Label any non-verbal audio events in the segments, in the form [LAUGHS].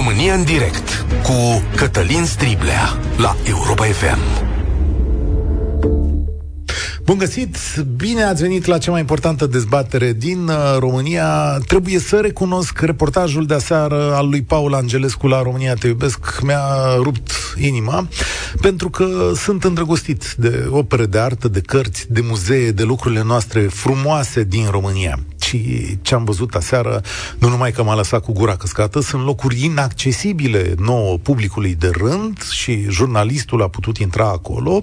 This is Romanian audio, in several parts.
România în direct cu Cătălin Striblea la Europa FM. Bun găsit! Bine ați venit la cea mai importantă dezbatere din uh, România. Trebuie să recunosc reportajul de aseară al lui Paul Angelescu la România Te iubesc mi-a rupt inima pentru că sunt îndrăgostit de opere de artă, de cărți, de muzee, de lucrurile noastre frumoase din România și ce am văzut aseară, nu numai că m-a lăsat cu gura căscată, sunt locuri inaccesibile nouă publicului de rând și jurnalistul a putut intra acolo,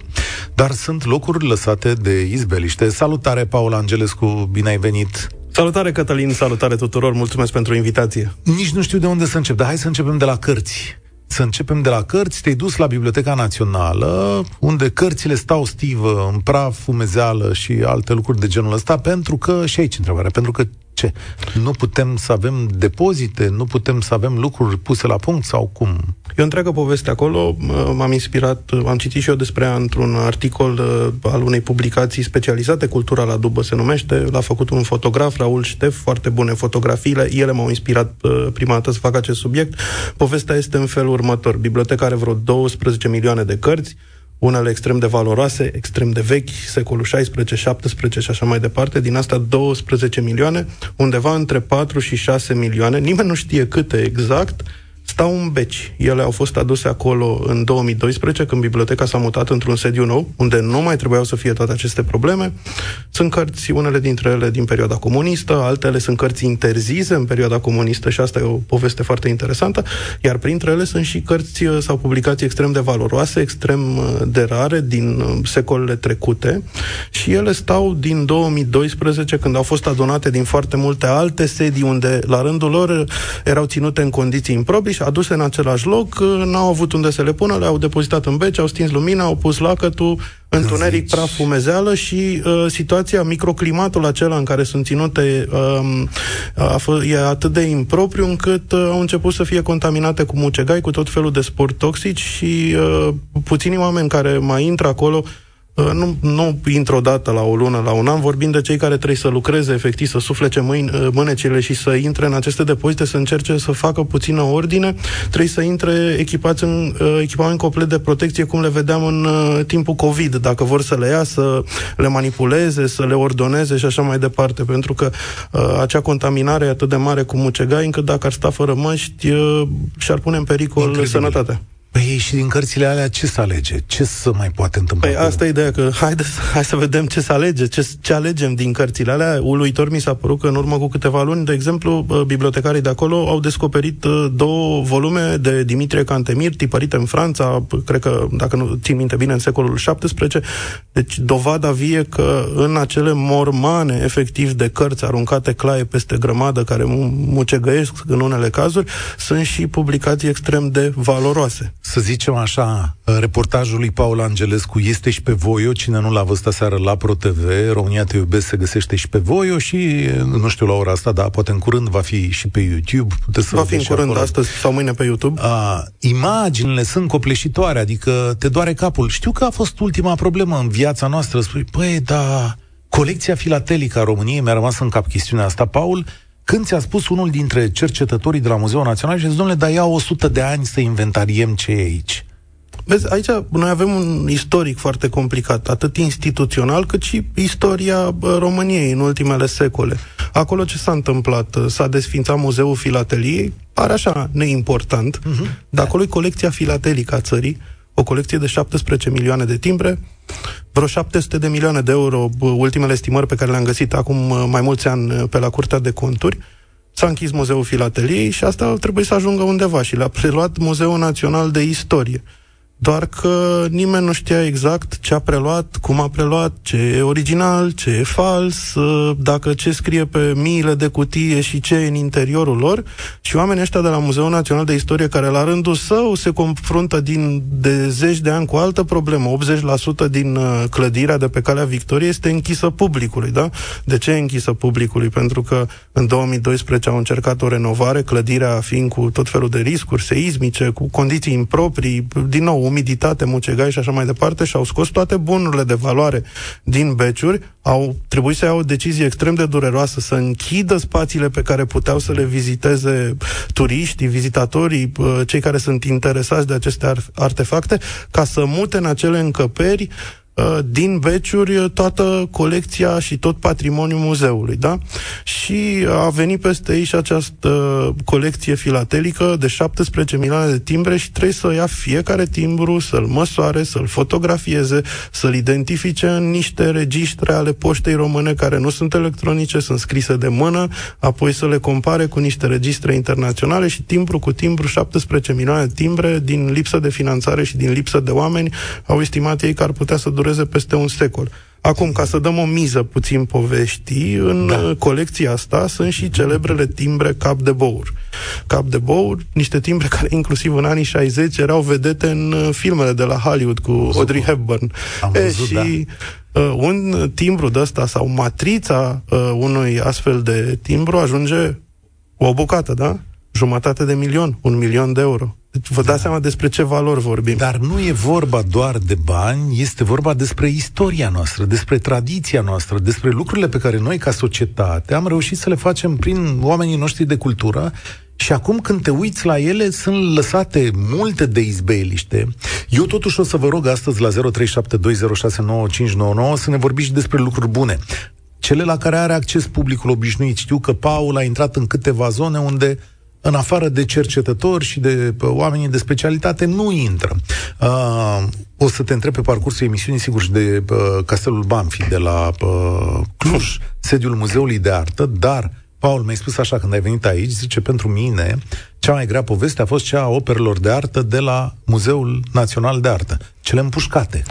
dar sunt locuri lăsate de izbeliște. Salutare, Paul Angelescu, bine ai venit! Salutare, Cătălin, salutare tuturor, mulțumesc pentru invitație. Nici nu știu de unde să încep, dar hai să începem de la cărți. Să începem de la cărți, te-ai dus la Biblioteca Națională, unde cărțile stau stivă, în praf, fumezeală și alte lucruri de genul ăsta, pentru că, și aici întrebarea, pentru că ce? Nu putem să avem depozite? Nu putem să avem lucruri puse la punct sau cum? E o întreagă poveste acolo. M-am inspirat, am citit și eu despre ea într-un articol uh, al unei publicații specializate, Cultura la Dubă se numește. L-a făcut un fotograf, Raul Ștef, foarte bune fotografiile. Ele m-au inspirat uh, prima dată să fac acest subiect. Povestea este în felul următor. Biblioteca are vreo 12 milioane de cărți, unele extrem de valoroase, extrem de vechi, secolul 16, 17 și așa mai departe, din asta 12 milioane, undeva între 4 și 6 milioane, nimeni nu știe câte exact, stau în beci. Ele au fost aduse acolo în 2012, când biblioteca s-a mutat într-un sediu nou, unde nu mai trebuiau să fie toate aceste probleme. Sunt cărți, unele dintre ele din perioada comunistă, altele sunt cărți interzise în perioada comunistă și asta e o poveste foarte interesantă, iar printre ele sunt și cărți uh, sau publicații extrem de valoroase, extrem uh, de rare din uh, secolele trecute și ele stau din 2012, când au fost adunate din foarte multe alte sedii unde, la rândul lor, erau ținute în condiții improprii și aduse în același loc, n-au avut unde să le pună, le-au depozitat în beci, au stins lumina, au pus lacătul, întuneric, praf, fumezeală și uh, situația, microclimatul acela în care sunt ținute uh, a f- e atât de impropriu încât uh, au început să fie contaminate cu mucegai, cu tot felul de spori toxici și uh, puțini oameni care mai intră acolo Uh, nu, nu intră odată la o lună, la un an, vorbim de cei care trebuie să lucreze efectiv, să suflece mâini, uh, mânecile și să intre în aceste depozite, să încerce să facă puțină ordine, trebuie să intre echipați în uh, echipament complet de protecție, cum le vedeam în timpul COVID, dacă vor să le ia, să le manipuleze, să le ordoneze și așa mai departe, pentru că acea contaminare e atât de mare cu mucegai, încât dacă ar sta fără măști, și-ar pune în pericol Incredibil. sănătatea. Păi și din cărțile alea ce să alege? Ce să mai poate întâmpla? Păi asta e ideea, că haide, [LAUGHS] hai să vedem ce să alege, ce, ce alegem din cărțile alea. Uluitor mi s-a părut că în urmă cu câteva luni, de exemplu, bibliotecarii de acolo au descoperit două volume de Dimitrie Cantemir, tipărite în Franța, cred că, dacă nu țin minte bine, în secolul XVII. Deci dovada vie că în acele mormane, efectiv, de cărți aruncate claie peste grămadă, care mucegăiesc în unele cazuri, sunt și publicații extrem de valoroase să zicem așa, reportajul lui Paul Angelescu este și pe Voio, cine nu l-a văzut aseară la ProTV, România te iubesc, se găsește și pe Voio și, nu știu la ora asta, dar poate în curând va fi și pe YouTube. Puteți să va fi în curând acolo. astăzi sau mâine pe YouTube. A, imaginile sunt copleșitoare, adică te doare capul. Știu că a fost ultima problemă în viața noastră, spui, păi, da, colecția filatelică a României, mi-a rămas în cap chestiunea asta, Paul, când ți-a spus unul dintre cercetătorii de la Muzeul Național și a zis, domnule, dar ia 100 de ani să inventariem ce e aici. Vezi, aici noi avem un istoric foarte complicat, atât instituțional cât și istoria României în ultimele secole. Acolo ce s-a întâmplat? S-a desfințat Muzeul Filateliei, pare așa neimportant, uh-huh. dar acolo e colecția filatelică a țării, o colecție de 17 milioane de timbre, vreo 700 de milioane de euro, ultimele estimări pe care le-am găsit acum uh, mai mulți ani uh, pe la Curtea de Conturi, s-a închis Muzeul Filateliei și asta trebuie să ajungă undeva și le-a preluat Muzeul Național de Istorie doar că nimeni nu știa exact ce a preluat, cum a preluat, ce e original, ce e fals, ă, dacă ce scrie pe miile de cutie și ce e în interiorul lor. Și oamenii ăștia de la Muzeul Național de Istorie, care la rândul său se confruntă din, de zeci de ani cu altă problemă. 80% din ă, clădirea de pe Calea Victoriei este închisă publicului, da? De ce e închisă publicului? Pentru că în 2012 au încercat o renovare, clădirea fiind cu tot felul de riscuri seismice, cu condiții improprii, din nou umiditate, mucegai și așa mai departe și au scos toate bunurile de valoare din beciuri, au trebuit să iau o decizie extrem de dureroasă, să închidă spațiile pe care puteau să le viziteze turiștii, vizitatorii, cei care sunt interesați de aceste artefacte, ca să mute în acele încăperi Uh, din beciuri toată colecția și tot patrimoniul muzeului, da? Și a venit peste ei și această colecție filatelică de 17 milioane de timbre și trebuie să ia fiecare timbru, să-l măsoare, să-l fotografieze, să-l identifice în niște registre ale poștei române care nu sunt electronice, sunt scrise de mână, apoi să le compare cu niște registre internaționale și timbru cu timbru, 17 milioane de timbre, din lipsă de finanțare și din lipsă de oameni, au estimat ei că ar putea să dureze peste un secol. Acum, ca să dăm o miză puțin poveștii, în da. colecția asta sunt și celebrele timbre cap de bour. Cap de bour, niște timbre care inclusiv în anii 60 erau vedete în uh, filmele de la Hollywood cu Audrey Hepburn. Am e, văzut, și da. uh, un timbru de ăsta sau matrița uh, unui astfel de timbru ajunge o bucată, da? Jumătate de milion, un milion de euro. Deci vă dați seama despre ce valori vorbim. Dar nu e vorba doar de bani, este vorba despre istoria noastră, despre tradiția noastră, despre lucrurile pe care noi, ca societate, am reușit să le facem prin oamenii noștri de cultură și acum când te uiți la ele, sunt lăsate multe de izbeliște. Eu totuși o să vă rog astăzi la 0372069599 să ne vorbiți despre lucruri bune. Cele la care are acces publicul obișnuit. Știu că Paul a intrat în câteva zone unde în afară de cercetători și de oamenii de specialitate, nu intră. Uh, o să te întreb pe parcursul emisiunii, sigur, și de uh, Castelul Banfi, de la uh, Cluj, sediul Muzeului de Artă, dar Paul, mi-ai spus așa când ai venit aici, zice, pentru mine, cea mai grea poveste a fost cea a operelor de artă de la Muzeul Național de Artă, cele împușcate.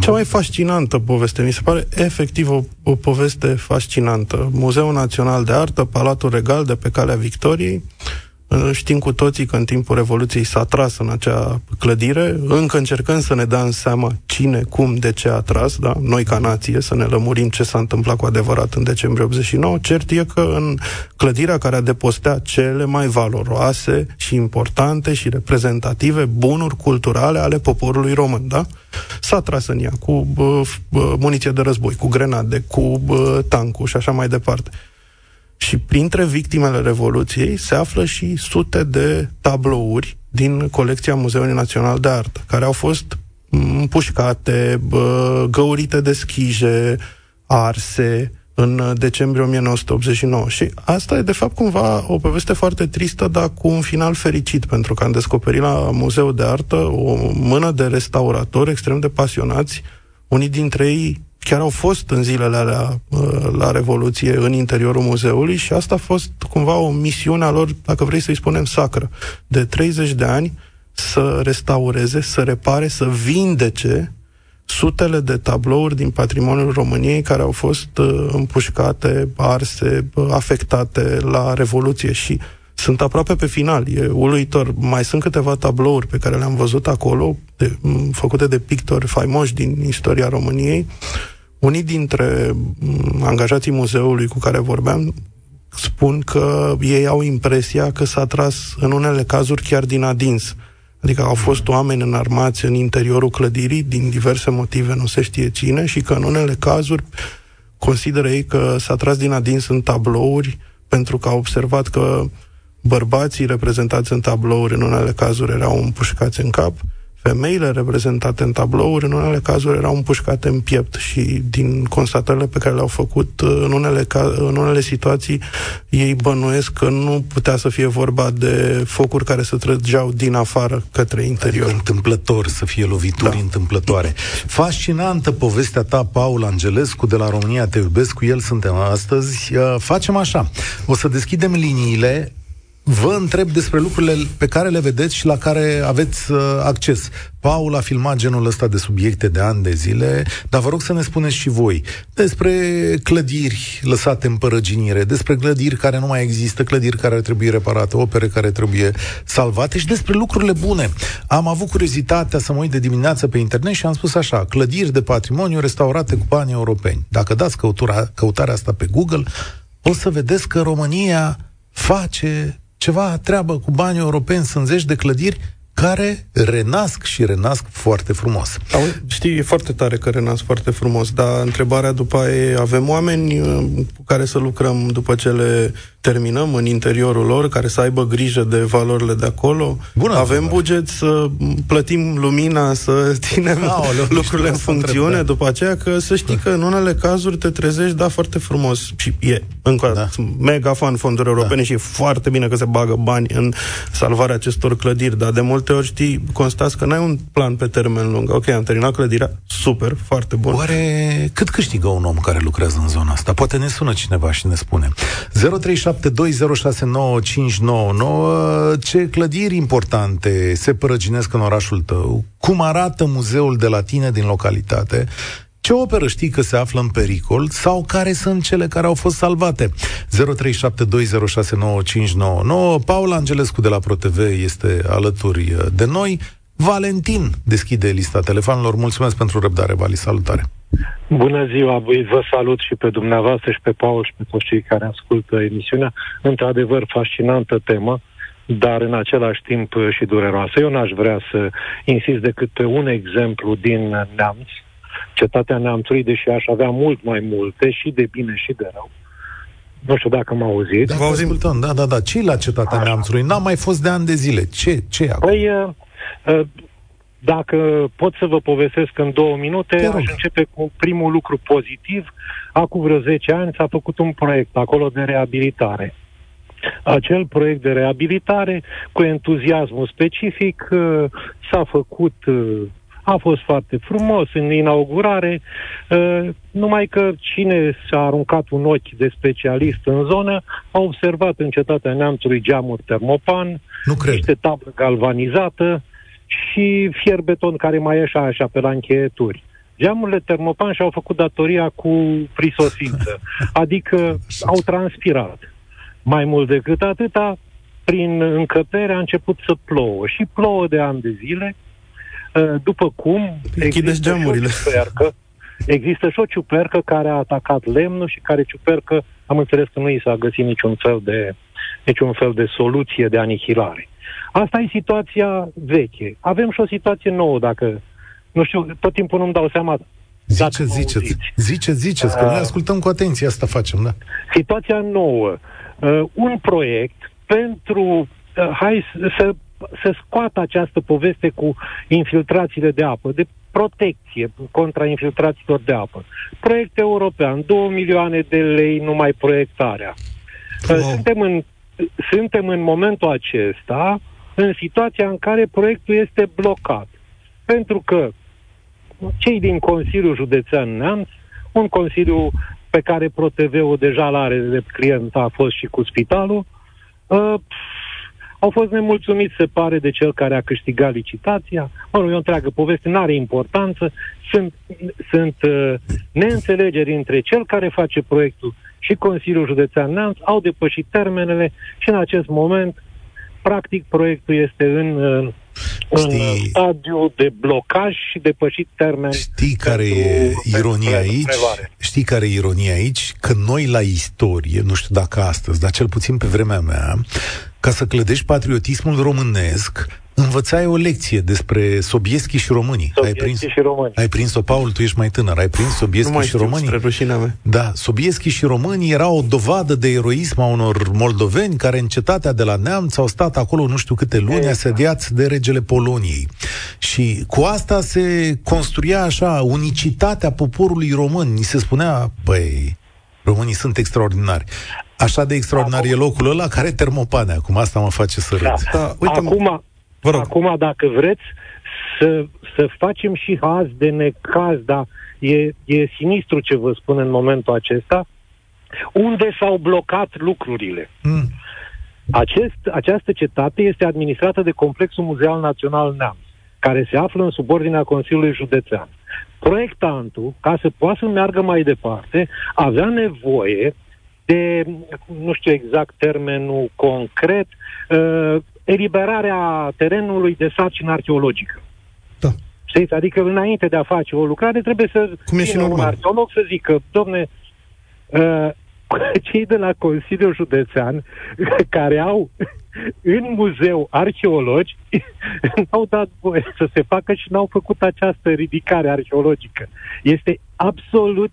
Cea mai fascinantă poveste, mi se pare efectiv o, o poveste fascinantă. Muzeul Național de Artă, Palatul Regal de pe Calea Victoriei, Știm cu toții că în timpul Revoluției s-a tras în acea clădire, încă încercăm să ne dăm seama cine, cum, de ce a tras, da? noi ca nație, să ne lămurim ce s-a întâmplat cu adevărat în decembrie 89. Cert e că în clădirea care a depostea cele mai valoroase și importante și reprezentative bunuri culturale ale poporului român, da? S-a tras în ea cu bă, bă, muniție de război, cu grenade, cu bă, tancul și așa mai departe. Și printre victimele Revoluției se află și sute de tablouri din colecția Muzeului Național de Artă, care au fost împușcate, găurite de schije, arse în decembrie 1989. Și asta e, de fapt, cumva o poveste foarte tristă, dar cu un final fericit, pentru că am descoperit la Muzeul de Artă o mână de restauratori extrem de pasionați, unii dintre ei chiar au fost în zilele alea uh, la Revoluție în interiorul muzeului și asta a fost cumva o misiune a lor, dacă vrei să-i spunem, sacră. De 30 de ani să restaureze, să repare, să vindece sutele de tablouri din patrimoniul României care au fost uh, împușcate, arse, uh, afectate la Revoluție și sunt aproape pe final. E uluitor. Mai sunt câteva tablouri pe care le-am văzut acolo, de, făcute de pictori faimoși din istoria României. Unii dintre angajații muzeului cu care vorbeam spun că ei au impresia că s-a tras în unele cazuri chiar din adins. Adică au fost oameni înarmați în interiorul clădirii din diverse motive, nu se știe cine, și că în unele cazuri consideră ei că s-a tras din adins în tablouri pentru că au observat că bărbații reprezentați în tablouri în unele cazuri erau împușcați în cap, femeile reprezentate în tablouri în unele cazuri erau împușcate în piept și din constatările pe care le-au făcut în unele, ca- în unele situații ei bănuiesc că nu putea să fie vorba de focuri care se trăgeau din afară către interior. Adică întâmplător, să fie lovituri da. întâmplătoare. Fascinantă povestea ta, Paul Angelescu, de la România Te iubesc, cu el suntem astăzi. Facem așa, o să deschidem liniile vă întreb despre lucrurile pe care le vedeți și la care aveți uh, acces. Paul a filmat genul ăsta de subiecte de ani de zile, dar vă rog să ne spuneți și voi despre clădiri lăsate în părăginire, despre clădiri care nu mai există, clădiri care ar trebui reparate, opere care trebuie salvate și despre lucrurile bune. Am avut curiozitatea să mă uit de dimineață pe internet și am spus așa, clădiri de patrimoniu restaurate cu bani europeni. Dacă dați căutura, căutarea asta pe Google, o să vedeți că România face ceva treabă cu bani europeni, sunt zeci de clădiri care renasc și renasc foarte frumos. Știi, e foarte tare că renasc foarte frumos, dar întrebarea după aia e, avem oameni uh, cu care să lucrăm după ce le terminăm în interiorul lor, care să aibă grijă de valorile de acolo? Bună avem întrebare. buget să plătim lumina, să [LAUGHS] ținem Aoleu, lucrurile în funcțiune da. după aceea, că să știi că în unele cazuri te trezești, da, foarte frumos. Și e, încă da. mega fan fonduri europene da. și e foarte bine că se bagă bani în salvarea acestor clădiri, dar de multe ori știi, constați că n-ai un plan pe termen lung. Ok, am terminat clădirea, super, foarte bun. Oare cât câștigă un om care lucrează în zona asta? Poate ne sună cineva și ne spune. 0372069599 Ce clădiri importante se părăginesc în orașul tău? Cum arată muzeul de la tine din localitate? Ce operă știi că se află în pericol sau care sunt cele care au fost salvate? 0372069599 Paul Angelescu de la ProTV este alături de noi. Valentin deschide lista telefonelor. Mulțumesc pentru răbdare, Vali. Salutare! Bună ziua, vă salut și pe dumneavoastră și pe Paul și pe toți cei care ascultă emisiunea. Într-adevăr, fascinantă temă, dar în același timp și dureroasă. Eu n-aș vrea să insist decât pe un exemplu din Neamț, cetatea Neamțului, deși aș avea mult mai multe și de bine și de rău. Nu știu dacă mă auziți. Da, vă auzim. Da, da, da. ce la cetatea Așa. Neamțului? N-am mai fost de ani de zile. Ce, ce e acolo? Păi, uh, uh, dacă pot să vă povestesc în două minute, aș începe cu primul lucru pozitiv. Acum vreo 10 ani s-a făcut un proiect acolo de reabilitare. Acel proiect de reabilitare, cu entuziasmul specific, uh, s-a făcut a fost foarte frumos în inaugurare, uh, numai că cine s-a aruncat un ochi de specialist în zonă a observat în cetatea neamțului geamuri termopan, nu cred. niște tablă galvanizată și fier beton care mai ieșea așa pe la încheieturi. Geamurile termopan și-au făcut datoria cu prisosință, [LAUGHS] adică au transpirat. Mai mult decât atâta, prin încăpere a început să plouă și plouă de ani de zile, Uh, după cum există geamurile. Și o ciupercă, există și o ciupercă care a atacat lemnul și care ciupercă, am înțeles că nu i s-a găsit niciun fel de, niciun fel de soluție de anihilare. Asta e situația veche. Avem și o situație nouă, dacă... Nu știu, tot timpul nu-mi dau seama Zice, ziceți, zice, ziceți, că uh, noi ascultăm cu atenție, asta facem, da. Situația nouă. Uh, un proiect pentru, uh, hai să să scoată această poveste cu infiltrațiile de apă, de protecție contra infiltrațiilor de apă. Proiect european, 2 milioane de lei numai proiectarea. Wow. Suntem, în, suntem în momentul acesta în situația în care proiectul este blocat. Pentru că cei din Consiliul Județean Neamț, un consiliu pe care ProTV-ul deja l-are de client, a fost și cu spitalul, uh, au fost nemulțumiți, se pare, de cel care a câștigat licitația. Mă rog, e o întreagă poveste, nu are importanță. Sunt, sunt uh, neînțelegeri între cel care face proiectul și Consiliul Județean Neamț, au depășit termenele și în acest moment, practic, proiectul este în, uh, în stadiu de blocaj și depășit termen. Știi care e ironia aici? Prevare. Știi care e ironia aici? Că noi la istorie, nu știu dacă astăzi, dar cel puțin pe vremea mea, ca să clădești patriotismul românesc, învățai o lecție despre Sobieschi și românii. Sobieschi ai prins, și românii. Ai prins-o, Paul, tu ești mai tânăr. Ai prins Sobieschi nu și românii? mea. Da, Sobieschi și românii erau o dovadă de eroism a unor moldoveni care în cetatea de la Neamț au stat acolo nu știu câte luni exact. asediați de regele Poloniei. Și cu asta se construia așa unicitatea poporului român. Ni se spunea, păi, românii sunt extraordinari. Așa de extraordinar acum, e locul ăla care termopane. Acum asta mă face să râd. Da. Da, uite, acum, vă rog. acum, dacă vreți, să, să facem și haz de necaz, dar e, e sinistru ce vă spun în momentul acesta, unde s-au blocat lucrurile. Mm. Acest, această cetate este administrată de Complexul Muzeal Național Neamț, care se află în subordinea Consiliului Județean. Proiectantul, ca să poată să meargă mai departe, avea nevoie de, nu știu exact termenul concret, uh, eliberarea terenului de sarcină arheologică. Da. Știți? Adică înainte de a face o lucrare trebuie să Cum e și normal. un arheolog să zică, domne, uh, [LAUGHS] cei de la Consiliul Județean [LAUGHS] care au [LAUGHS] în muzeu arheologi n-au dat voie să se facă și n-au făcut această ridicare arheologică. Este absolut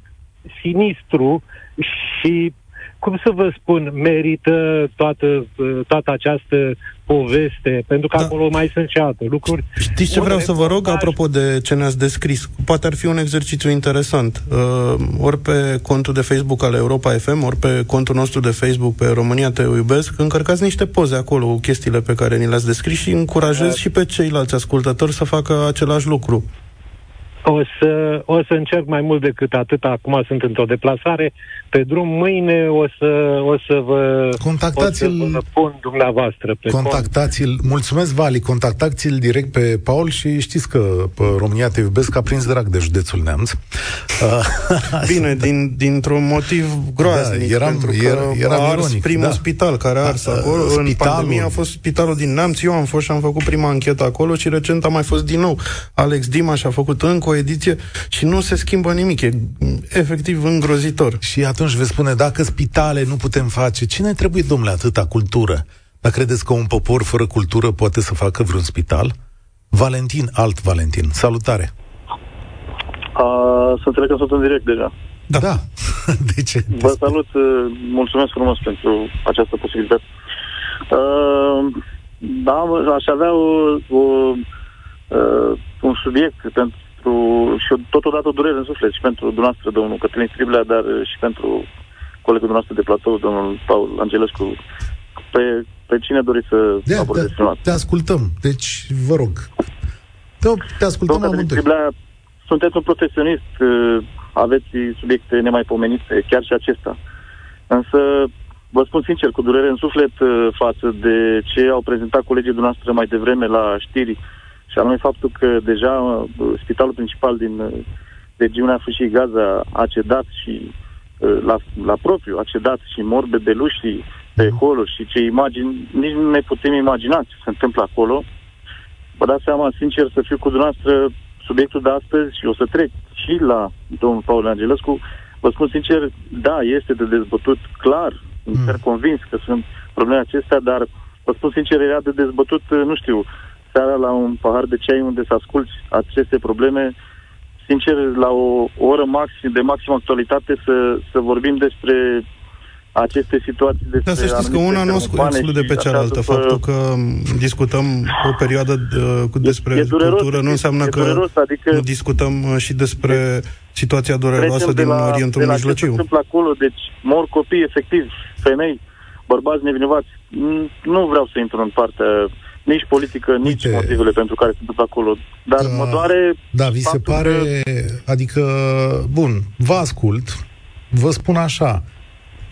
sinistru și cum să vă spun, merită toată, toată această poveste, pentru că da. acolo mai sunt și alte lucruri. Știți ce vreau să vă rog, apropo de ce ne-ați descris? Poate ar fi un exercițiu interesant. Uh, ori pe contul de Facebook al Europa FM, ori pe contul nostru de Facebook pe România Te Iubesc, încărcați niște poze acolo cu chestiile pe care ni le-ați descris și încurajez da. și pe ceilalți ascultători să facă același lucru. O să, o să încerc mai mult decât atât. Acum sunt într-o deplasare pe drum. Mâine o să, o să vă, contactați-l, o să vă pun dumneavoastră pe Contactați-l. Cont. Mulțumesc, Vali. Contactați-l direct pe Paul și știți că pe România te iubesc, a prins drag de județul Neamț. [LAUGHS] Bine, din, dintr-un motiv groaznic. Da, eram, pentru că era, eram a ars ironic, primul da. spital care a ars da, acolo. Spitalul... În pandemie a fost spitalul din Neamț. Eu am fost și am făcut prima anchetă acolo și recent a mai fost din nou. Alex Dima și-a făcut încă o ediție și nu se schimbă nimic. E efectiv îngrozitor. Și atunci veți spune, dacă spitale nu putem face, cine trebuie, domnule, atâta cultură? Dar credeți că un popor fără cultură poate să facă vreun spital? Valentin, alt Valentin. Salutare! Uh, să înțeleg că sunt în direct deja. Da. da. [LAUGHS] De ce? Vă salut, uh, mulțumesc frumos pentru această posibilitate. Uh, da, aș avea o, o, uh, un subiect pentru și totodată o durere în suflet și pentru dumneavoastră, domnul Cătălin Striblea, dar și pentru colegul nostru de platou, domnul Paul Angelescu. Pe, pe cine doriți să de, abordezi te, te ascultăm, deci vă rog. Te, te ascultăm domnul Cătălin Striblea, sunteți un profesionist, uh, aveți subiecte nemaipomenite, chiar și acesta. Însă, vă spun sincer, cu durere în suflet uh, față de ce au prezentat colegii dumneavoastră mai devreme la știri, și anume faptul că deja uh, spitalul principal din uh, regiunea Fâșii Gaza a cedat și uh, la, la propriu a cedat și mor bebelușii pe holuri și ce imagini, nici nu ne putem imagina ce se întâmplă acolo. Vă dați seama, sincer, să fiu cu dumneavoastră subiectul de astăzi și o să trec și la domnul Paul Angelescu. Vă spun sincer, da, este de dezbătut clar, mm. sunt convins că sunt probleme acestea, dar vă spun sincer, era de dezbătut, nu știu, seara la un pahar de ceai unde să asculți aceste probleme, sincer, la o, o oră maxim, de maxim actualitate să, să vorbim despre aceste situații despre Da, să știți că una nu exclude pe cealaltă. După... Faptul că discutăm o perioadă de, despre e, e dureros, cultură nu înseamnă că dureros, adică nu discutăm uh, și despre situația dureroasă din la, Orientul de la Mijlociu. Ce se întâmplă acolo, deci mor copii, efectiv, femei, bărbați nevinovați. Nu vreau să intru în partea nici politică, Uite, nici motivele pentru care se întâmplă acolo. Dar uh, mă doare... Da, vi se pare... Că... Adică, bun, vă ascult, vă spun așa,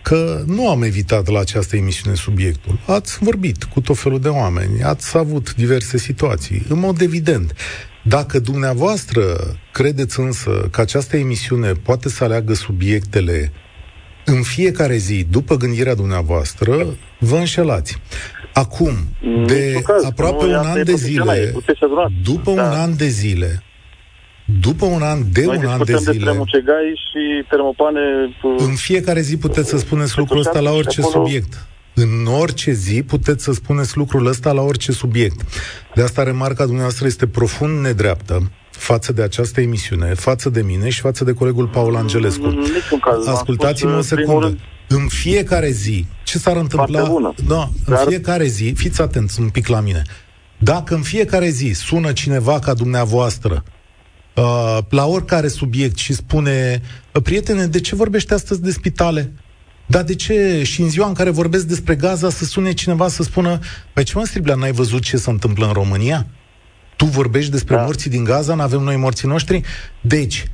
că nu am evitat la această emisiune subiectul. Ați vorbit cu tot felul de oameni, ați avut diverse situații, în mod evident. Dacă dumneavoastră credeți însă că această emisiune poate să aleagă subiectele în fiecare zi, după gândirea dumneavoastră, vă înșelați. Acum, de caz, aproape un an de zile, după da. un an de zile, după un an, de Noi un an de zile... despre mucegai și termopane... În fiecare zi puteți să spuneți lucrul ăsta la orice acolo... subiect. În orice zi puteți să spuneți lucrul ăsta la orice subiect. De asta remarca dumneavoastră este profund nedreaptă față de această emisiune, față de mine și față de colegul Paul Angelescu. Ascultați-mă o secundă. Rând, în fiecare zi, ce s-ar întâmpla? Da, în Dar... fiecare zi, fiți atenți un pic la mine. Dacă în fiecare zi sună cineva ca dumneavoastră uh, la oricare subiect și spune prietene, de ce vorbește astăzi de spitale? Dar de ce și în ziua în care vorbesc despre Gaza să sune cineva să spună Păi ce mă, Striblea, n-ai văzut ce se întâmplă în România? Tu vorbești despre da. morții din Gaza, nu avem noi morții noștri? Deci,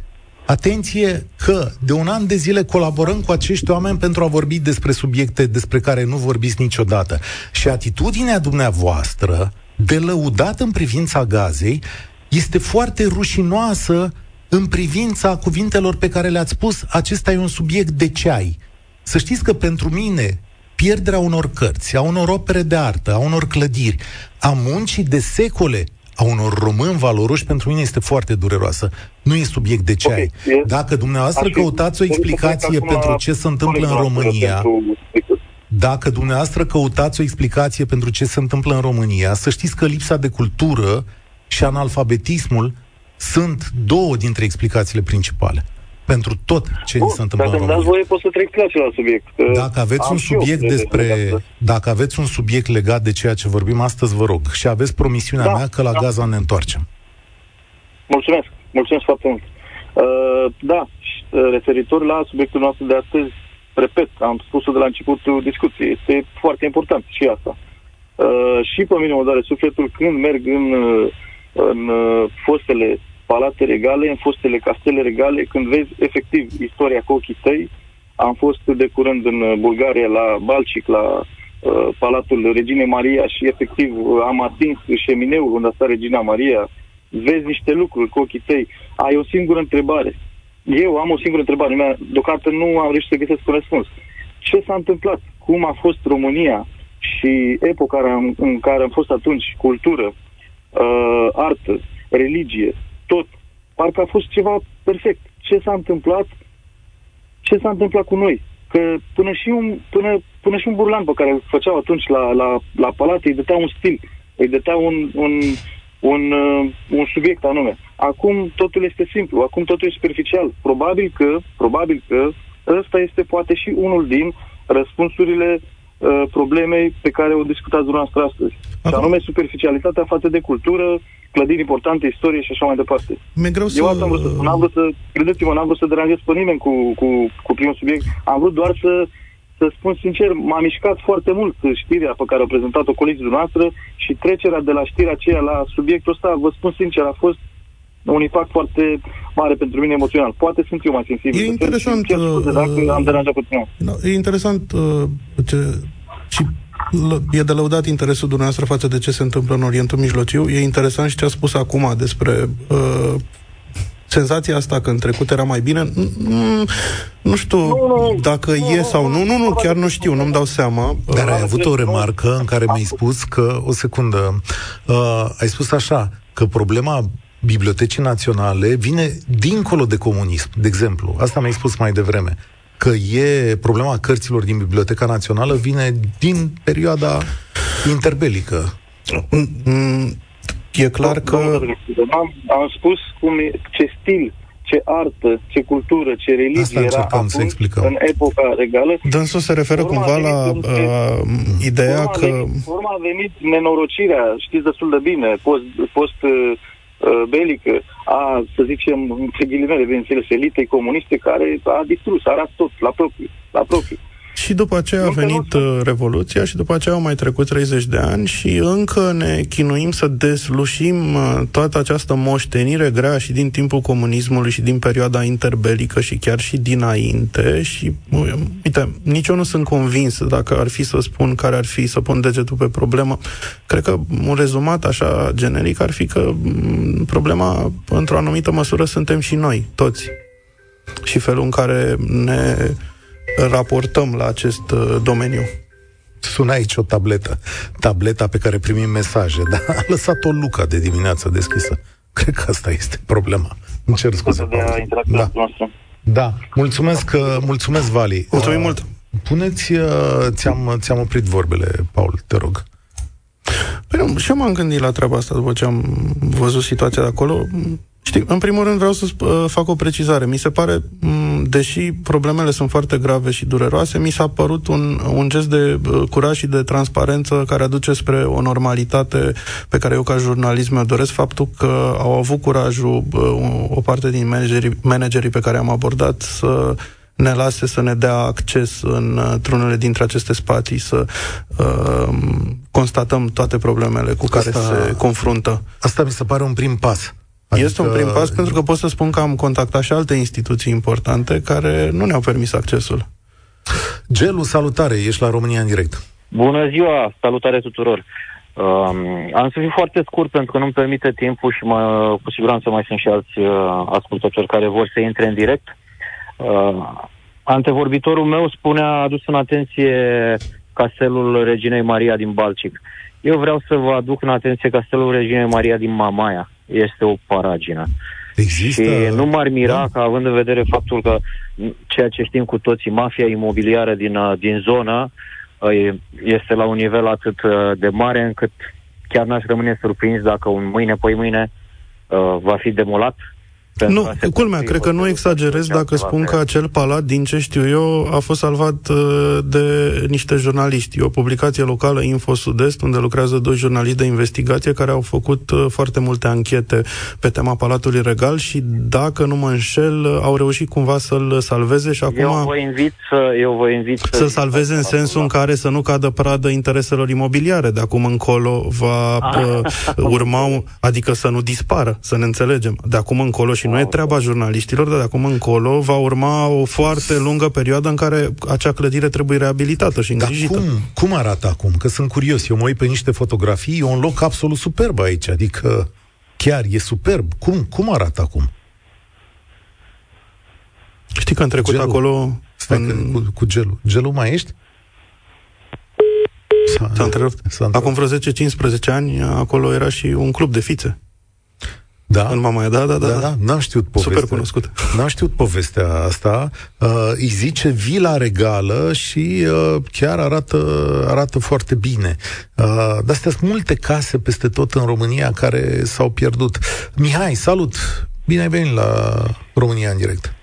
Atenție că de un an de zile colaborăm cu acești oameni pentru a vorbi despre subiecte despre care nu vorbiți niciodată. Și atitudinea dumneavoastră de lăudat în privința gazei este foarte rușinoasă în privința cuvintelor pe care le-ați spus, acesta e un subiect de ceai. Să știți că pentru mine pierderea unor cărți, a unor opere de artă, a unor clădiri, a muncii de secole a unor români valoroși pentru mine este foarte dureroasă. Nu e subiect de ce okay. ai. Dacă dumneavoastră căutați o explicație pentru ce se întâmplă în România, Dacă dumneavoastră căutați o explicație pentru ce se întâmplă în România, să știți că lipsa de cultură și analfabetismul sunt două dintre explicațiile principale pentru tot ce Bun, se întâmplă dacă în România. Dacă voie, pot să trec la celălalt subiect. Dacă aveți un subiect despre... Dacă aveți un subiect legat de ceea ce vorbim astăzi, vă rog, și aveți promisiunea da, mea că la da. Gaza ne întoarcem. Mulțumesc. Mulțumesc foarte mult. Uh, da, uh, referitor la subiectul nostru de astăzi, repet, am spus-o de la începutul discuției, este foarte important și asta. Uh, și pe mine mă doare sufletul când merg în, uh, în uh, fostele palate regale, în fostele castele regale, când vezi efectiv istoria cu ochii tăi. Am fost de curând în Bulgaria, la Balcic, la uh, Palatul Reginei Maria și efectiv am atins șemineul unde sta Regina Maria. Vezi niște lucruri cu ochii tăi. Ai o singură întrebare. Eu am o singură întrebare. Mea, deocamdată nu am reușit să găsesc un răspuns. Ce s-a întâmplat? Cum a fost România și epoca în care am fost atunci, cultură, uh, artă, religie, tot. Parcă a fost ceva perfect. Ce s-a întâmplat? Ce s-a întâmplat cu noi? Că până și un, până, până și un burlan pe care îl făceau atunci la, la, la palat, îi dătea un stil, îi dătea un, un, un, uh, un subiect anume. Acum totul este simplu, acum totul este superficial. Probabil că, probabil că ăsta este poate și unul din răspunsurile uh, problemei pe care o discutați dumneavoastră astăzi. Acum... Și anume superficialitatea față de cultură, clădiri importante, istorie și așa mai departe. Mi-e greu Eu asta am vrut să spun, am vrut să, credeți-mă, n-am vrut să deranjez pe nimeni cu, cu, cu primul subiect, am vrut doar să, să spun sincer, m-a mișcat foarte mult știrea pe care au prezentat-o colegii noastre și trecerea de la știrea aceea la subiectul ăsta, vă spun sincer, a fost un impact foarte mare pentru mine emoțional. Poate sunt eu mai sensibil. E interesant. Cer scuze dacă am deranjat puțin. No, e interesant uh, ce, și e de lăudat interesul dumneavoastră față de ce se întâmplă în Orientul Mijlociu. E interesant și ce a spus acum despre uh, senzația asta că în trecut era mai bine. Mm, nu știu nu, nu, dacă nu, e sau nu. Nu, nu, chiar nu știu, nu-mi dau seama. Dar ai avut o remarcă în care mi-ai spus că, o secundă, uh, ai spus așa, că problema Bibliotecii Naționale vine dincolo de comunism, de exemplu. Asta mi-ai spus mai devreme că e problema cărților din Biblioteca Națională vine din perioada interbelică. E clar că... Am, am spus cum e, ce stil, ce artă, ce cultură, ce religie era atunci, în epoca regală. Dânsul se referă cumva la uh, ideea urma că... Venit, urma a venit nenorocirea, știți destul de bine, post, post uh, Uh, belică a, să zicem, între ghilimele, bineînțeles, elitei comuniste care a distrus, a arat tot la propriu. La propriu. Și după aceea a venit uh, Revoluția și după aceea au mai trecut 30 de ani și încă ne chinuim să deslușim uh, toată această moștenire grea și din timpul comunismului și din perioada interbelică și chiar și dinainte și, uh, uite, nici eu nu sunt convins dacă ar fi să spun care ar fi să pun degetul pe problemă. Cred că un rezumat așa generic ar fi că mm, problema, într-o anumită măsură, suntem și noi, toți. Și felul în care ne raportăm la acest uh, domeniu. Sună aici o tabletă. Tableta pe care primim mesaje, dar a lăsat o lucă de dimineață deschisă. Cred că asta este problema. Îmi cer scuze. Da. da. Mulțumesc, uh, mulțumesc, Vali. Mulțumim uh, mult. Puneți, uh, ți-am, ți-am oprit vorbele, Paul, te rog. Păi, și eu m-am gândit la treaba asta după ce am văzut situația de acolo. Știi, în primul rând vreau să uh, fac o precizare. Mi se pare, m- deși problemele sunt foarte grave și dureroase, mi s-a părut un, un gest de uh, curaj și de transparență care aduce spre o normalitate pe care eu ca jurnalist mi-o doresc. Faptul că au avut curajul uh, o parte din managerii, managerii pe care am abordat să ne lase să ne dea acces în trunele dintre aceste spații, să uh, constatăm toate problemele cu care asta, se confruntă. Asta mi se pare un prim pas. Adică... Este un prim pas pentru că pot să spun că am contactat și alte instituții importante care nu ne-au permis accesul. Gelu, salutare, ești la România în direct. Bună ziua, salutare tuturor. Um, am să fiu foarte scurt pentru că nu-mi permite timpul și mă, cu siguranță mai sunt și alți uh, ascultători care vor să intre în direct. Uh, antevorbitorul meu spunea, a adus în atenție castelul Reginei Maria din Balcic. Eu vreau să vă aduc în atenție castelul Reginei Maria din Mamaia este o paragină. Există... Și nu m-ar mira da. că, având în vedere faptul că ceea ce știm cu toții, mafia imobiliară din, uh, din zonă uh, este la un nivel atât uh, de mare încât chiar n-aș rămâne surprins dacă un mâine, poi mâine, uh, va fi demolat nu, culmea, cred că nu exagerez dacă spun că acel palat, din ce știu eu, a fost salvat uh, de niște jurnaliști. E o publicație locală, Info Sud-Est, unde lucrează doi jurnaliști de investigație care au făcut uh, foarte multe anchete pe tema Palatului Regal și, dacă nu mă înșel, au reușit cumva să-l salveze și acum... Eu vă invit să... Eu vă invit să să salveze în sensul în care să nu cadă pradă intereselor imobiliare. De acum încolo va ah. urma, adică să nu dispară, să ne înțelegem. De acum încolo și nu e treaba jurnaliștilor, dar de acum încolo va urma o foarte lungă perioadă în care acea clădire trebuie reabilitată și îngrijită. Dar cum, cum arată acum? Că sunt curios. Eu mă uit pe niște fotografii, e un loc absolut superb aici, adică chiar e superb. Cum, cum arată acum? Știi că în trecut gelul. acolo... Stai în... că, cu, cu gelul. Gelul mai ești? S-a, întrerupt. Acum vreo 10-15 ani, acolo era și un club de fițe. Da. În Mamaia, da, da, da. da, da. N-am știut povestea. Super cunoscut. N-am știut povestea asta. Uh, îi zice Vila Regală și uh, chiar arată, arată foarte bine. Uh, de astea sunt multe case peste tot în România care s-au pierdut. Mihai, salut! Bine ai venit la România în direct.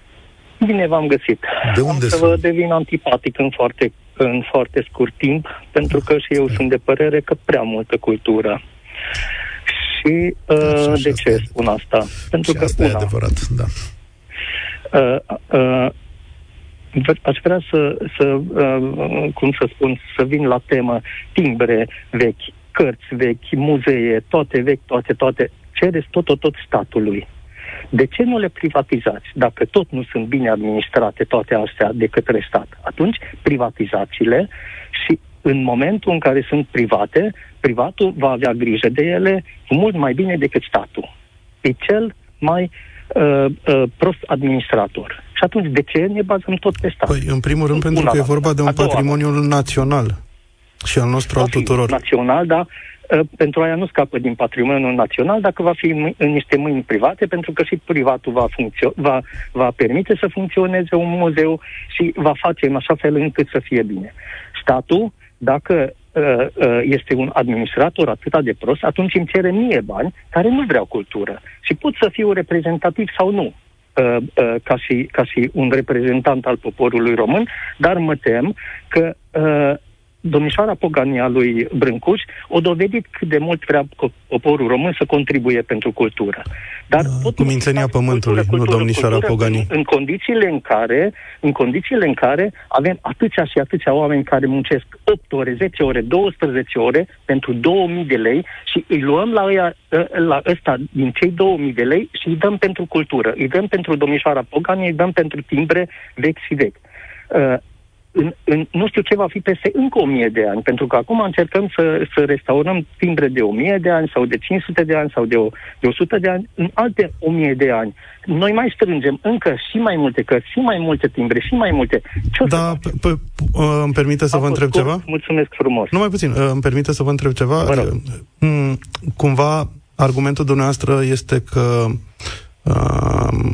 Bine v-am găsit. De unde Am să vă devin antipatic în foarte, în foarte scurt timp, pentru că și eu sunt de părere că prea multă cultură. Și uh, de ce spun asta? Pentru că asta una, e adevărat, da. Uh, uh, aș vrea să, să uh, cum să spun, să vin la temă timbre vechi, cărți vechi, muzee, toate vechi, toate, toate. Cereți tot, tot, tot statului. De ce nu le privatizați? Dacă tot nu sunt bine administrate toate astea de către stat, atunci privatizațiile și în momentul în care sunt private, privatul va avea grijă de ele mult mai bine decât statul. E cel mai uh, uh, prost administrator. Și atunci, de ce ne bazăm tot pe stat? Păi, în primul rând, pentru că e vorba de un patrimoniu național și al nostru, al tuturor. Național, da, uh, pentru aia nu scapă din patrimoniul național dacă va fi în niște mâini private, pentru că și privatul va, funcțio- va, va permite să funcționeze un muzeu și va face în așa fel încât să fie bine. Statul dacă uh, uh, este un administrator atât de prost, atunci îmi cere mie bani care nu vreau cultură. Și pot să fiu reprezentativ sau nu, uh, uh, ca, și, ca și un reprezentant al poporului român, dar mă tem că uh, domnișoara Pogania lui Brâncuș o dovedit cât de mult vrea poporul român să contribuie pentru cultură. Dar da, cu mințenia pământului, cultură, cultură, nu domnișoara cultură, Pogani. În, în, condițiile în care, în condițiile în care avem atâția și atâția oameni care muncesc 8 ore, 10 ore, 12 ore pentru 2000 de lei și îi luăm la, ăia, la ăsta din cei 2000 de lei și îi dăm pentru cultură, îi dăm pentru domnișoara Pogani, îi dăm pentru timbre vechi și vechi. Uh, în, în, nu știu ce va fi peste încă o mie de ani, pentru că acum încercăm să, să restaurăm timbre de o mie de ani sau de 500 de ani sau de, o, de 100 de ani în alte o mie de ani. Noi mai strângem încă și mai multe cărți, și mai multe timbre, și mai multe. Ce da, îmi permite să vă întreb ceva? Mulțumesc frumos. Nu mai puțin, îmi permite să vă întreb ceva? Mm, cumva, argumentul dumneavoastră este că uh,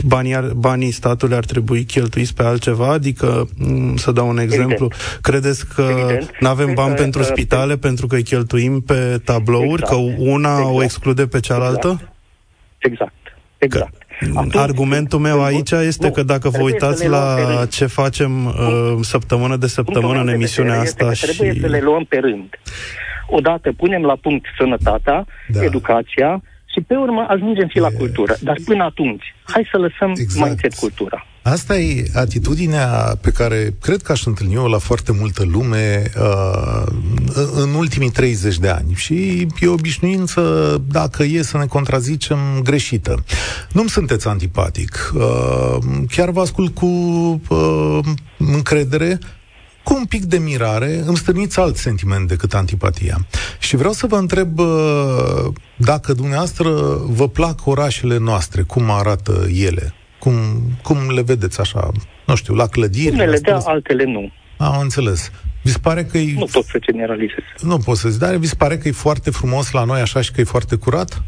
banii, ar, banii statului ar trebui cheltuiți pe altceva? Adică, mm, să dau un exemplu, Evident. credeți că nu avem bani pentru uh, spitale pentru că îi cheltuim pe tablouri, exact. că una exact. o exclude pe cealaltă? Exact. Exact. Că... Atunci, Argumentul meu aici este nu, că dacă vă uitați la ce facem uh, săptămână de săptămână în emisiunea asta și... Trebuie să le luăm pe rând. Odată punem la punct sănătatea, da. educația, și pe urmă ajungem și la e... cultură. Dar până atunci, hai să lăsăm exact. mai încet cultura. Asta e atitudinea pe care cred că aș întâlni eu la foarte multă lume uh, în ultimii 30 de ani. Și e o obișnuință, dacă e să ne contrazicem, greșită. Nu-mi sunteți antipatic. Uh, chiar vă ascult cu uh, încredere, cu un pic de mirare, îmi stârniți alt sentiment decât antipatia. Și vreau să vă întreb uh, dacă dumneavoastră vă plac orașele noastre, cum arată ele, cum, cum le vedeți așa, nu știu, la clădiri? Unele da, altele nu. Am înțeles. Vi se pare că e... Nu pot să generalizez. Nu pot să zic, dar vi se pare că e foarte frumos la noi așa și că e foarte curat?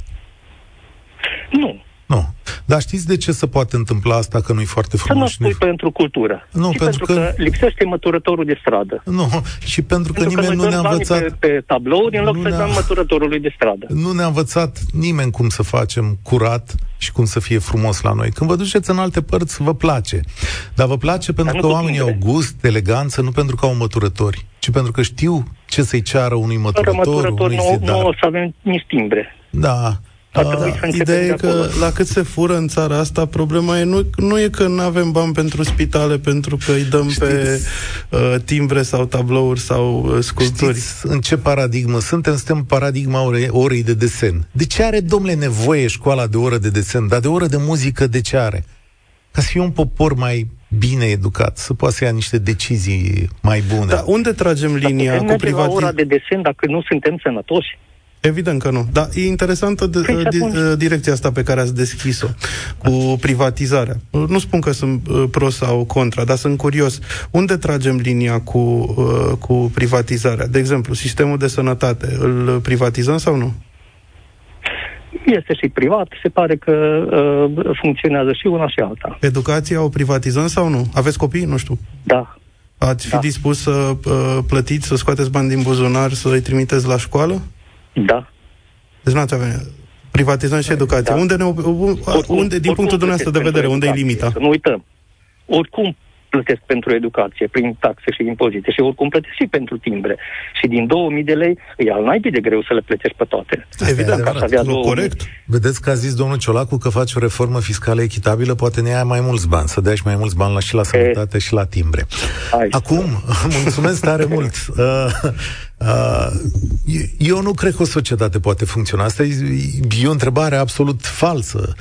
Nu. Nu. Dar știți de ce se poate întâmpla asta, că nu-i foarte Să nu frumos? spui pentru cultură. Nu, și pentru pentru, că- că... lipsește măturătorul de stradă. Nu, și pentru că Pentru că nimeni noi nu ne-a dăm banii învățat... Pe, pe tablouri în loc Nu să ne-a- dăm măturătorului de stradă. Nu ne-a învățat nimeni cum să facem curat și cum să fie frumos la noi. Când vă duceți în alte părți, vă place. Dar vă place pentru nu că cu oamenii au timbre. gust, eleganță, nu pentru că au măturători, ci pentru că știu ce să-i ceară unui Fără măturător, măturător unui nu, zidar. nu o să avem nici timbre. Da. Ar Ah, trebui să începem Ideea e de că acolo. la cât se fură în țara asta, problema e nu, nu e că nu avem bani pentru spitale, pentru că îi dăm pe uh, timbre sau tablouri sau uh, sculpturi. Știți în ce paradigmă suntem? Suntem în paradigma orei, orei de desen. De ce are, domnule, nevoie școala de oră de desen? Dar de oră de muzică de ce are? Ca să fie un popor mai bine educat, să poată să ia niște decizii mai bune. Dar unde tragem Dar linia putem cu merge la ora privatizarea? de desen dacă nu suntem sănătoși? Evident că nu. Dar e interesantă de, Păi și di, atunci? uh, direcția asta pe care ați deschis-o, cu privatizarea. Uh, Nu spun că sunt uh, pro sau contra, dar sunt curios. Unde tragem linia cu, uh, cu privatizarea? De exemplu, sistemul de sănătate, îl privatizăm sau nu? Este și privat, se pare că uh, funcționează și una și alta. Educația o privatizăm sau nu? Aveți copii? Nu știu. Da. Ați fi Da. dispus să uh, plătiți, să scoateți bani din buzunar, să îi trimiteți la școală? Da. Deci n-ați avea... Privatizăm și educația. Da. Unde, ne, unde, din oricum punctul dumneavoastră de plătesc vedere, pentru unde e educație, limita? Să nu uităm. Oricum plătesc pentru educație, prin taxe și impozite și oricum plătesc și pentru timbre. Și din 2000 de lei e al naibii de greu să le plătești pe toate. Asta e Evident, adevărat. Aș avea nu, 2000. corect. Vedeți că a zis domnul Ciolacu că face o reformă fiscală echitabilă, poate ne ia mai mulți bani, să dea și mai mulți bani la, și la sănătate și la timbre. Hai. Acum, [LAUGHS] mulțumesc tare mult. [LAUGHS] Uh, uh, eu nu cred că o societate poate funcționa. Asta e, e o întrebare absolut falsă.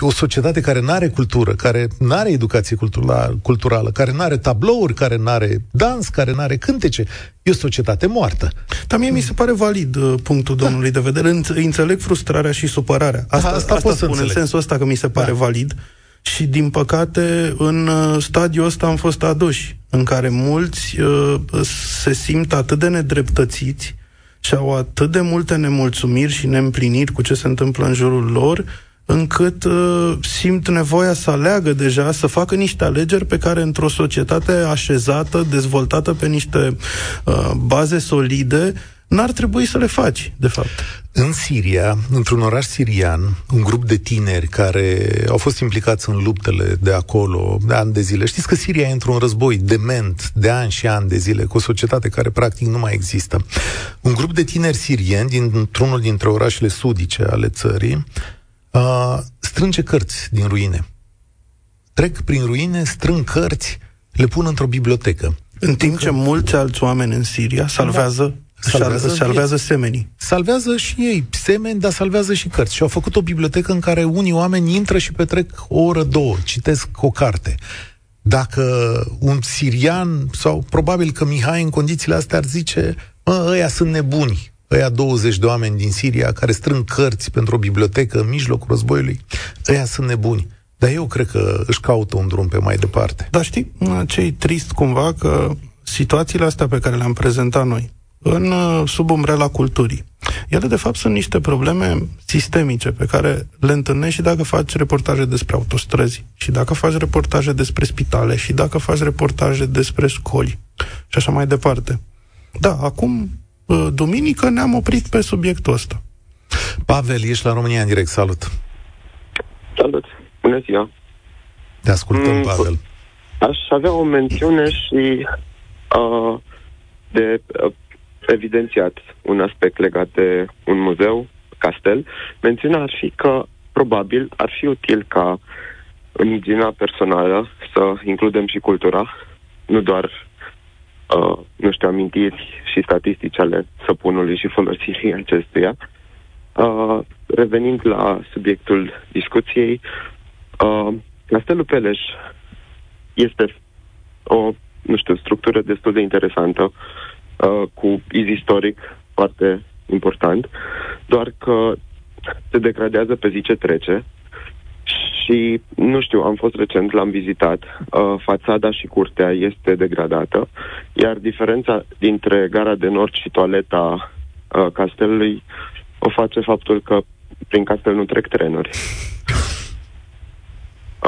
O societate care nu are cultură, care nu are educație cultura, culturală, care nu are tablouri, care nu are dans, care nu are cântece, e o societate moartă. Dar mie mi se pare valid uh, punctul domnului de vedere. Înț- înțeleg frustrarea și supărarea. Asta, Da, asta asta pot să spun în înțeleg. sensul ăsta că mi se pare Da. valid. Și, din păcate, în uh, stadiul ăsta am fost aduși, în care mulți uh, se simt atât de nedreptățiți și au atât de multe nemulțumiri și neîmpliniri cu ce se întâmplă în jurul lor, încât uh, simt nevoia să aleagă deja, să facă niște alegeri pe care într-o societate așezată, dezvoltată pe niște uh, baze solide, n-ar trebui să le faci, de fapt. În Siria, într-un oraș sirian, un grup de tineri care au fost implicați în luptele de acolo de ani de zile. Știți că Siria e într-un război dement de ani și ani de zile, cu o societate care practic nu mai există. Un grup de tineri sirieni dintr-unul dintre orașele sudice ale țării uh, strânge cărți din ruine. Trec prin ruine, strâng cărți, le pun într-o bibliotecă. În timp ce mulți alți oameni în Siria salvează, Salvează salvează, salvează semenii. salvează și ei semeni, dar salvează și cărți. Și au făcut o bibliotecă în care unii oameni intră și petrec o oră, două, citesc o carte. Dacă un sirian, sau probabil că Mihai în condițiile astea ar zice, mă, ăia sunt nebuni, ăia 20 de oameni din Siria care strâng cărți pentru o bibliotecă în mijlocul războiului, ăia sunt nebuni. Dar eu cred că își caută un drum pe mai departe. Dar știi ce e trist cumva că situațiile astea pe care le-am prezentat noi, în uh, sub umbrela culturii, ele de fapt sunt niște probleme sistemice pe care le întâlnești și dacă faci reportaje despre autostrăzi, și dacă faci reportaje despre spitale, și dacă faci reportaje despre școli, și așa mai departe. Da, acum, uh, duminică, ne-am oprit pe subiectul ăsta. Pavel, ești la România în direct, salut! Salut! Bună ziua! Te ascultăm, Mm, Pavel. Aș avea o mențiune și uh, de uh, evidențiat un aspect legat de un muzeu, castel. Mențiunea ar fi că probabil ar fi util ca în igiena personală să includem și cultura, nu doar uh, nu știu, amintiri și statistici ale săpunului și folosirii acestuia. Uh, revenind la subiectul discuției, uh, Castelul Peleș este o, nu știu, structură destul de interesantă, uh, cu iz istoric foarte important, doar că se degradează pe zi ce trece și, nu știu, am fost recent, l-am vizitat, uh, fațada și curtea este degradată, iar diferența dintre gara de nord și toaleta uh, castelului o face faptul că prin castel nu trec trenuri. [LAUGHS]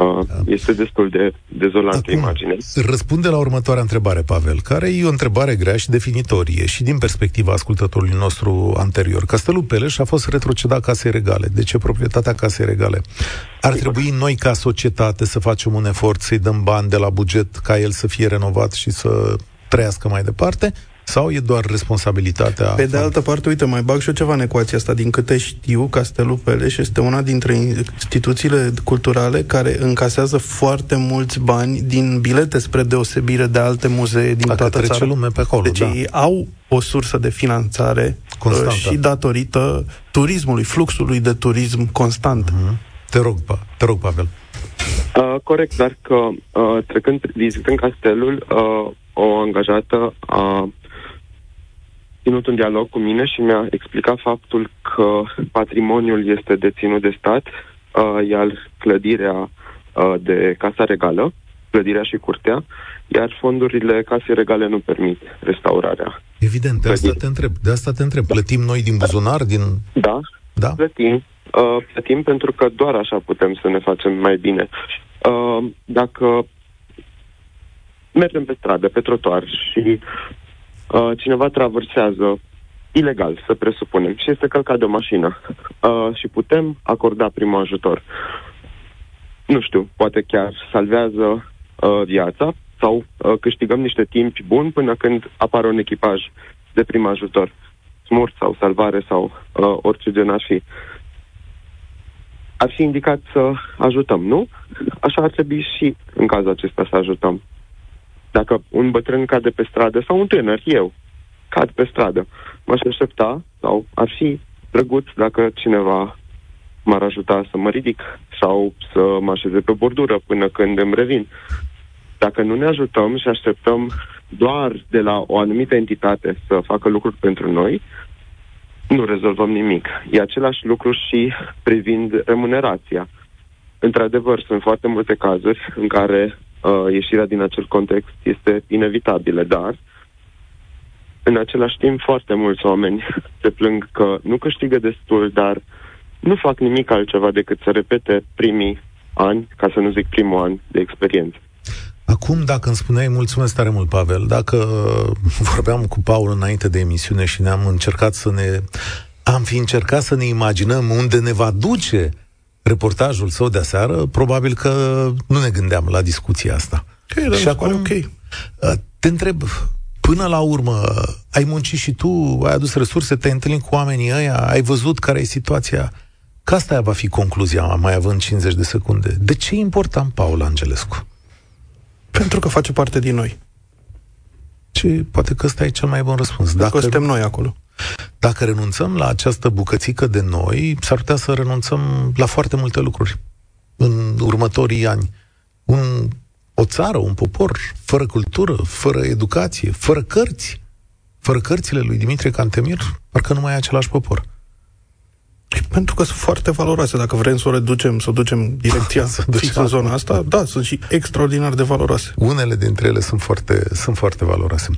Uh, este destul de dezolantă Acum, imagine. Răspunde la următoarea întrebare, Pavel, care e o întrebare grea și definitorie și din perspectiva ascultătorului nostru anterior. Castelul Peleș a fost retrocedat casei regale. De ce proprietatea casei regale? Ar trebui noi, ca societate, să facem un efort să-i dăm bani de la buget ca el să fie renovat și să trăiască mai departe? Sau e doar responsabilitatea... Pe de altă parte, uite, mai bag și eu ceva în ecuația asta. Din câte știu, Castelul Peleș este una dintre instituțiile culturale care încasează foarte mulți bani din bilete spre deosebire de alte muzee din Dacă toată trece țara. lume pe acolo, deci da. ei au o sursă de finanțare Constantă. uh, și datorită turismului, fluxului de turism constant. Mhm. Te rog, pa, te rog, Pavel. Uh, corect, dar că uh, trecând, vizitând castelul, uh, o angajată a ținut un dialog cu mine și mi-a explicat faptul că patrimoniul este deținut de stat, uh, iar clădirea uh, de Casa Regală, clădirea și curtea, iar fondurile Casei Regale nu permit restaurarea. Evident, de asta Plătim. te întreb. De asta te întreb. Plătim noi din buzunar, din... Da, Da? plătim. Uh, plătim pentru că doar așa putem să ne facem mai bine. Uh, dacă mergem pe stradă, pe trotuar și uh, cineva traversează ilegal, să presupunem, și este călcat de o mașină uh, și putem acorda primul ajutor. Nu știu, poate chiar salvează uh, viața sau uh, câștigăm niște timp buni până când apare un echipaj de prim ajutor, smurt sau salvare sau uh, orice gen ar fi. Ar fi indicat să ajutăm, nu? Așa ar trebui și în cazul acesta să ajutăm. Dacă un bătrân cade pe stradă sau un tânăr, eu, cad pe stradă, m-aș aștepta sau ar fi drăguț dacă cineva m-ar ajuta să mă ridic sau să mă așeze pe bordură până când îmi revin. Dacă nu ne ajutăm și așteptăm doar de la o anumită entitate să facă lucruri pentru noi, nu rezolvăm nimic. E același lucru și privind remunerația. Într-adevăr, sunt foarte multe cazuri în care uh, ieșirea din acel context este inevitabilă, dar în același timp foarte mulți oameni [LAUGHS] se plâng că nu câștigă destul, dar nu fac nimic altceva decât să repete primii ani, ca să nu zic primul an de experiență. Acum, dacă îmi spuneai, mulțumesc tare mult, Pavel, dacă [LAUGHS] vorbeam cu Paul înainte de emisiune și ne-am încercat să ne... Am fi încercat să ne imaginăm unde ne va duce reportajul său de aseară, probabil că nu ne gândeam la discuția asta. Okay, și acum, ok. te întreb, până la urmă, ai muncit și tu, ai adus resurse, te-ai întâlnit cu oamenii ăia, ai văzut care e situația. Că asta va fi concluzia, mai având 50 de secunde. De ce e important Paul Angelescu? Pentru că face parte din noi. Și poate că ăsta e cel mai bun răspuns. Dacă Dacă, suntem noi acolo. Dacă renunțăm la această bucățică de noi, s-ar putea să renunțăm la foarte multe lucruri în următorii ani. Un, o țară, un popor, fără cultură, fără educație, fără cărți, fără cărțile lui Dimitrie Cantemir, parcă nu mai e același popor. E pentru că sunt foarte valoroase. Dacă vrem să o reducem, să o ducem direcția [LAUGHS] Să ducem fix în zona asta, da, sunt și extraordinar de valoroase. Unele dintre ele sunt foarte, sunt foarte valoroase.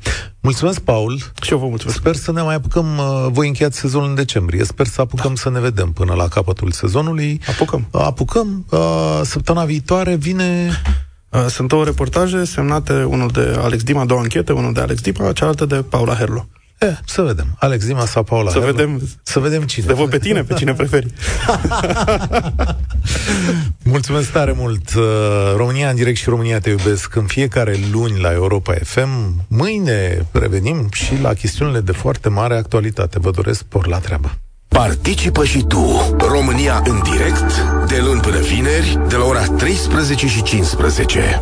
Mulțumesc, Paul. Și eu vă mulțumesc. Sper să ne mai apucăm, uh, voi încheiați sezonul în decembrie, sper să apucăm da. să ne vedem până la capătul sezonului. Apucăm. Apucăm. Uh, Săptămâna viitoare vine... Uh, Sunt două reportaje semnate, unul de Alex Dima, două anchete, unul de Alex Dima, cealaltă de Paula Herlo. Eh, să vedem. Alex Dima sau Paula Să Herlo? vedem, Să vedem cine. de văd pe tine, pe cine preferi. [LAUGHS] Mulțumesc tare mult. Uh, România în direct și România te iubesc în fiecare luni la Europa FM. Mâine revenim și la chestiunile de foarte mare actualitate. Vă doresc por la treabă. Participă și tu, România în direct, de luni până vineri, de la ora 13 și 15.